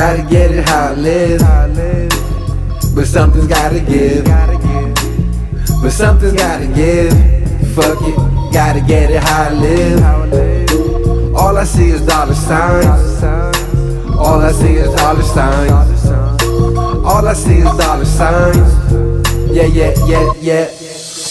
how I live. But something's gotta give. But something's gotta give. Fuck it, gotta get it how I live. All I see is dollar signs. All I see is dollar signs. All I see is dollar signs. Yeah, yeah, yeah, yeah.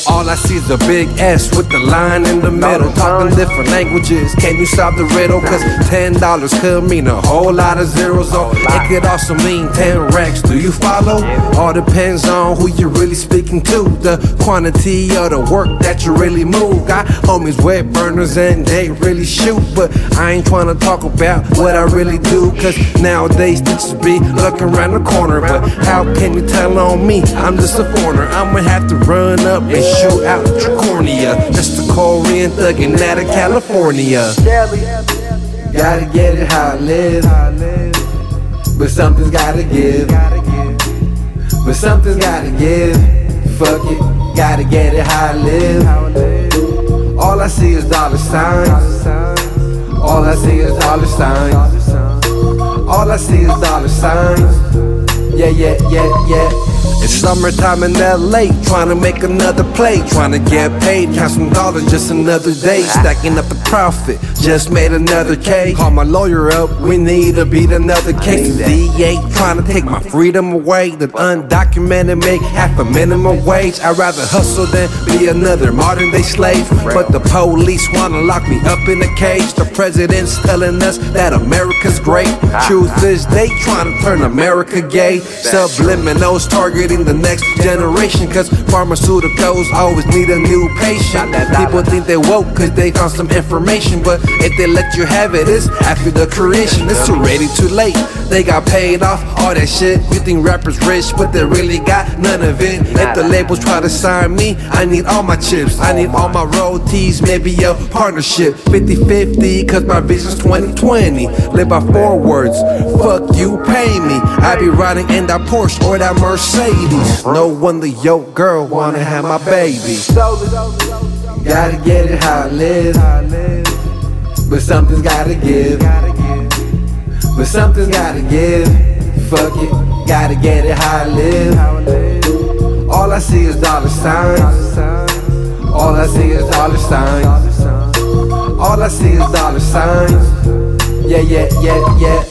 All I see is a big S with the line in the middle. Talking different languages. Can you solve the riddle? Cause ten dollars could mean a whole lot of zeros. Or it could also mean ten racks. Do you follow? All depends on who you're really speaking to. The quantity of the work that you really move. Got homies wet burners and they really shoot. But I ain't trying to talk about what I really do. Cause nowadays teachers be looking around the corner. But how can you tell on me? I'm just a foreigner. I'ma have to run up and shoot out the Tricornia. Just a Korean thuggin' out of California. Gotta get it how I live. But something's gotta give. But something's gotta give. Fuck it, gotta get it how I live. All I see is dollar signs. All I see is dollar signs. All I see is dollar signs. Yeah, yeah, yeah, yeah. It's summertime in LA, trying to make another play, trying to get paid, count some dollars, just another day, stacking up the profit, just made another K. Call my lawyer up, we need to beat another case. The DA trying to take my freedom away, the undocumented make half a minimum wage. I'd rather hustle than be another modern day slave. But the police wanna lock me up in a cage. The president's telling us that America's great. Truth is, they trying to turn America gay. Subliminals targeting the next generation. Cause pharmaceuticals always need a new patient. That people think they woke cause they found some information. But if they let you have it, it's after the creation. It's already too late. They got paid off all that shit. You think rappers rich, but they really got none of it. If the labels try to sign me, I need all my chips. I need all my royalties, maybe a partnership. 50 50, cause my vision's 2020. Live by four words. Fuck you, pay me. I be riding in that Porsche or that Mercedes. No wonder yo girl wanna have my baby. Gotta get it how I live. But something's gotta give. But something's gotta give. Fuck it, gotta get it how I live. All I see is dollar signs. All I see is dollar signs. All I see is dollar signs. Yeah, yeah, yeah, yeah.